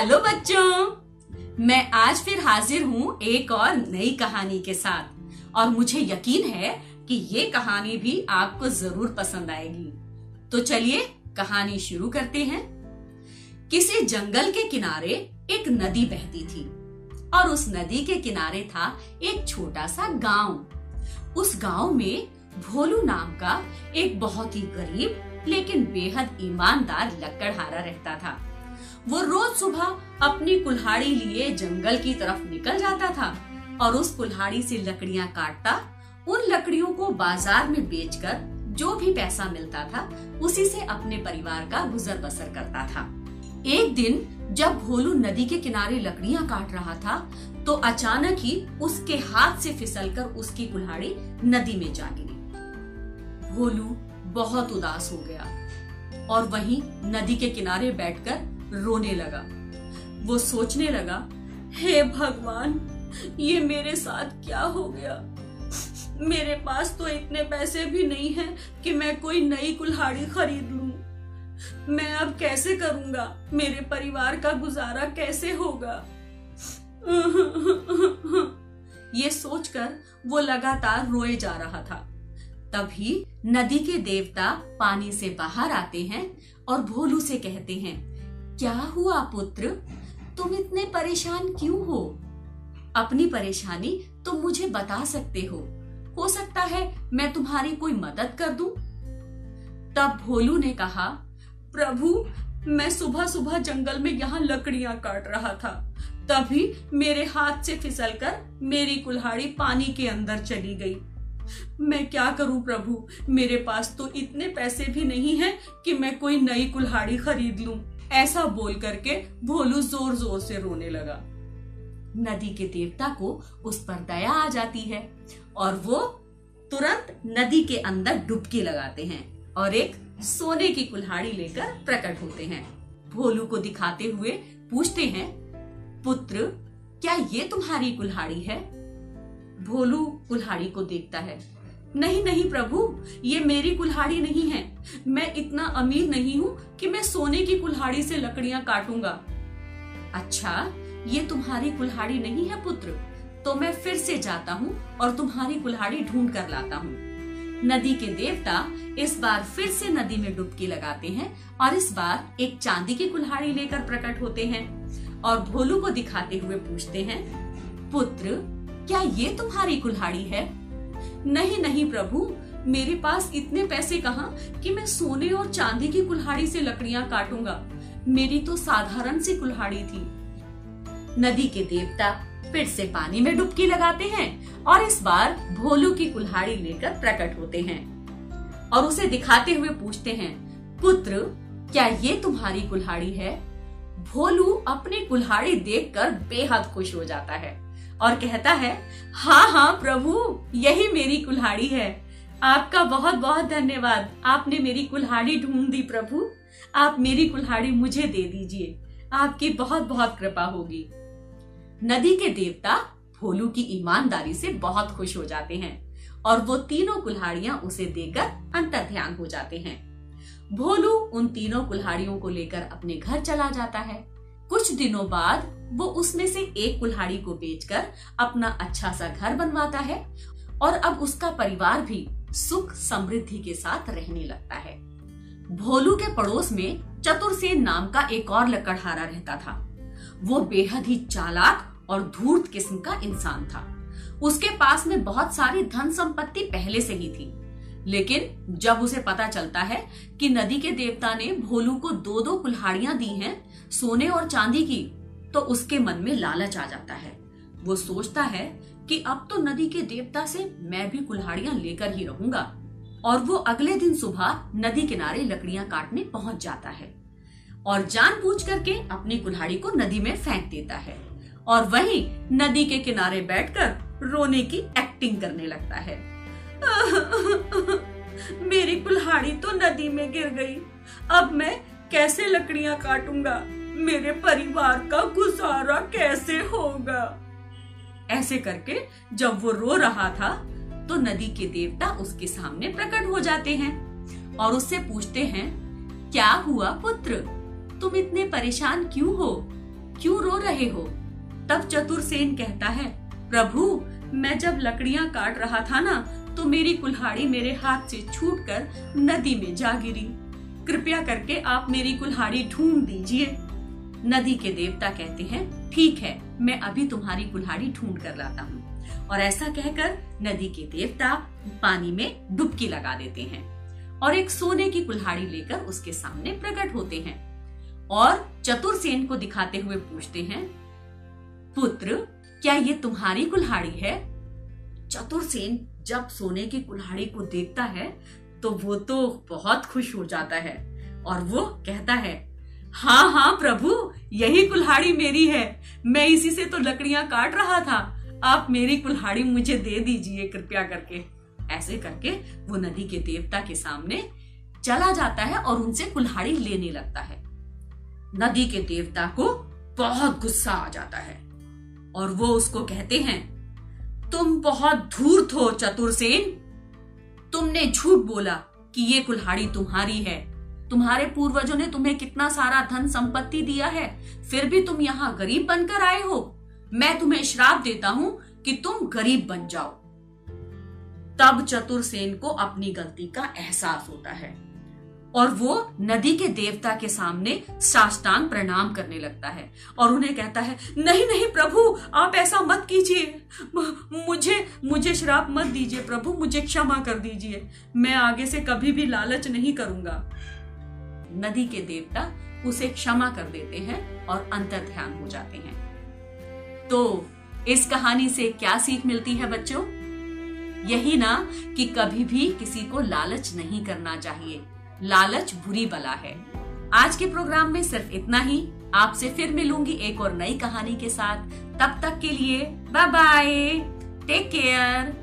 Hello बच्चों। मैं आज फिर हाजिर हूँ एक और नई कहानी के साथ। और मुझे यकीन है कि ये कहानी भी आपको ज़रूर पसंद आएगी। तो चलिए कहानी शुरू करते हैं। किसी जंगल के किनारे एक नदी बहती थी, और उस नदी के किनारे था एक छोटा सा गाँव। उस गाँव में भोलू नाम का एक बहुत ही गरीब, लेकिन बेहद ईमानदार लकड़हारा रहता था। वो रोज सुबह अपनी कुल्हाड़ी लिए जंगल की तरफ़ निकल जाता था और उस कुल्हाड़ी से लकड़ियाँ काटता, उन लकड़ियों को बाज़ार में बेचकर जो भी पैसा मिलता था, उसी से अपने परिवार का गुजर बसर करता था। एक दिन जब भोलू नदी के किनारे लकड़ियाँ काट रहा था तो अचानक ही उसके हाथ से फिसलकर उसकी कुल्हाड़ी नदी में जा गिरी। भोलू बहुत उदास हो गया और वहीं नदी के किनारे बैठकर रोने लगा। वो सोचने लगा, हे भगवान, ये मेरे साथ क्या हो गया? मेरे पास तो इतने पैसे भी नहीं हैं कि मैं कोई नई कुल्हाड़ी खरीद लूँ। मैं अब कैसे करूँगा? मेरे परिवार का गुजारा कैसे होगा? ये सोचकर वो लगातार रोए जा रहा था। तभी नदी के देवता पानी से बाहर आते हैं और भोलू से कहते हैं क्या हुआ पुत्र? तुम इतने परेशान क्यों हो? अपनी परेशानी तुम मुझे बता सकते हो। हो सकता है मैं तुम्हारी कोई मदद कर दूँ? तब भोलू ने कहा, प्रभु, मैं सुबह सुबह जंगल में यहाँ लकड़ियाँ काट रहा था। तभी मेरे हाथ से फिसलकर मेरी कुल्हाड़ी पानी के अंदर चली गई। मैं क्या करूँ प्रभु? मेरे पास तो इतने पैसे भी नहीं हैं कि मैं कोई नई कुल्हाड़ी खरीद लूँ। ऐसा बोल करके भोलू ज़ोर ज़ोर से रोने लगा। नदी के देवता को उस पर दया आ जाती है और वो तुरंत नदी के अंदर डुबकी लगाते हैं और एक सोने की कुल्हाड़ी लेकर प्रकट होते हैं। भोलू को दिखाते हुए पूछते हैं, पुत्र, क्या ये तुम्हारी कुल्हाड़ी है? भोलू कुल्हाड़ी को देखता है। नहीं नहीं प्रभु, ये मेरी कुल्हाड़ी नहीं है। मैं इतना अमीर नहीं हूँ कि मैं सोने की कुल्हाड़ी से लकड़ियाँ काटूँगा। अच्छा ये तुम्हारी कुल्हाड़ी नहीं है पुत्र तो मैं फिर से जाता हूँ और तुम्हारी कुल्हाड़ी ढूंढ कर लाता हूँ। नदी के देवता इस बार फिर से नदी में डुबकी लगाते हैं और इस बार एक चांदी की कुल्हाड़ी लेकर प्रकट होते हैं और भोलू को दिखाते हुए पूछते हैं, पुत्र, क्या ये तुम्हारी कुल्हाड़ी है? नहीं नहीं प्रभु, मेरे पास इतने पैसे कहाँ कि मैं सोने और चांदी की कुल्हाड़ी से लकड़ियाँ काटूँगा। मेरी तो साधारण सी कुल्हाड़ी थी। नदी के देवता फिर से पानी में डुबकी लगाते हैं और इस बार भोलू की कुल्हाड़ी लेकर प्रकट होते हैं और उसे दिखाते हुए पूछते हैं, पुत्र, क्या ये तुम्हारी कुल्हाड़ी है? भोलू अपनी कुल्हाड़ी देखकर बेहद खुश हो जाता है। और कहता है हाँ हाँ प्रभु, यही मेरी कुल्हाड़ी है। आपका बहुत बहुत धन्यवाद। आपने मेरी कुल्हाड़ी ढूंढ दी, प्रभु। आप मेरी कुल्हाड़ी मुझे दे दीजिए। आपकी बहुत बहुत कृपा होगी। नदी के देवता भोलू की ईमानदारी से बहुत खुश हो जाते हैं और वो तीनों कुल्हाड़ियाँ उसे देकर अंतर ध्यान हो जाते हैं। भोलू उन तीनों कुल्हाड़ियों को लेकर अपने घर चला जाता है। कुछ दिनों बाद वो उसमें से एक कुल्हाड़ी को बेचकर अपना अच्छा सा घर बनवाता है और अब उसका परिवार भी सुख समृद्धि के साथ रहने लगता है। भोलू के पड़ोस में चतुरसेन नाम का एक और लकड़हारा रहता था। वो बेहद ही चालाक और धूर्त किस्म का इंसान था। उसके पास में बहुत सारी धन संपत्ति पहले से ही थी। लेकिन जब उसे पता चलता है कि नदी के देवता ने भोलू को दो दो कुल्हाड़ियाँ दी हैं, सोने और चांदी की तो उसके मन में लालच आ जाता है। वो सोचता है कि अब तो नदी के देवता से मैं भी कुल्हाड़ियाँ लेकर ही रहूँगा और वो अगले दिन सुबह नदी किनारे लकड़ियाँ काटने पहुँच जाता है और जान जानबूझ करके अपनी कुल्हाड़ी को नदी में फेंक देता है और वहीं नदी के किनारे बैठकर रोने की एक्टिंग करने लगता है। मेरी कुल्हाड़ी तो नदी में गिर गई। अब मैं कैसे लकड़ियाँ काटूँगा? मेरे परिवार का गुजारा कैसे होगा? ऐसे करके जब वो रो रहा था तो नदी के देवता उसके सामने प्रकट हो जाते हैं और उससे पूछते हैं, क्या हुआ पुत्र? तुम इतने परेशान क्यों हो? क्यों रो रहे हो? तब चतुरसेन कहता है, प्रभु, मैं जब लकड़ियाँ काट रहा था ना तो मेरी कुल्हाड़ी मेरे हाथ से छूटकर नदी में जा गिरी। कृपया करके आप मेरी कुल्हाड़ी ढूंढ दीजिए। नदी के देवता कहते हैं, ठीक है, मैं अभी तुम्हारी कुल्हाड़ी ढूंढ कर लाता हूँ। और ऐसा कहकर नदी के देवता पानी में डुबकी लगा देते हैं और एक सोने की कुल्हाड़ी लेकर उसके सामने प्रकट होते हैं और चतुर सेन को दिखाते हुए पूछते हैं, पुत्र, क्या ये तुम्हारी कुल्हाड़ी है? चतुरसेन जब सोने की कुल्हाड़ी को देखता है तो वो तो बहुत खुश हो जाता है और वो कहता है हाँ हाँ प्रभु यही कुल्हाड़ी मेरी है। मैं इसी से तो लकड़ियाँ काट रहा था। आप मेरी कुल्हाड़ी मुझे दे दीजिए कृपया करके। ऐसे करके वो नदी के देवता के सामने चला जाता है और उनसे कुल्हाड़ी लेने लगता है। नदी के देवता को बहुत गुस्सा आ जाता है और वो उसको कहते हैं, तुम बहुत धूर्त हो, चतुरसेन। तुमने झूठ बोला कि ये कुल्हाड़ी तुम्हारी है। तुम्हारे पूर्वजों ने तुम्हें कितना सारा धन संपत्ति दिया है, फिर भी तुम यहाँ गरीब बनकर आए हो। मैं तुम्हें श्राप देता हूँ कि तुम गरीब बन जाओ। तब चतुरसेन को अपनी गलती का एहसास होता है और वो नदी के देवता के सामने साष्टांग प्रणाम करने लगता है और उन्हें कहता है, नहीं नहीं, प्रभु, आप ऐसा मत कीजिए। मुझे मुझे श्राप मत दीजिए, प्रभु, मुझे क्षमा कर दीजिए। मैं आगे से कभी भी लालच नहीं करूँगा। नदी के देवता उसे क्षमा कर देते हैं और अंतर ध्यान हो जाते हैं। तो इस कहानी से क्या सीख मिलती है बच्चों? यही ना कि कभी भी किसी को लालच नहीं करना चाहिए। लालच बुरी बला है। आज के प्रोग्राम में सिर्फ़ इतना ही। आपसे फिर मिलूँगी एक और नई कहानी के साथ। तब तक के लिए बाय बाय टेक केयर।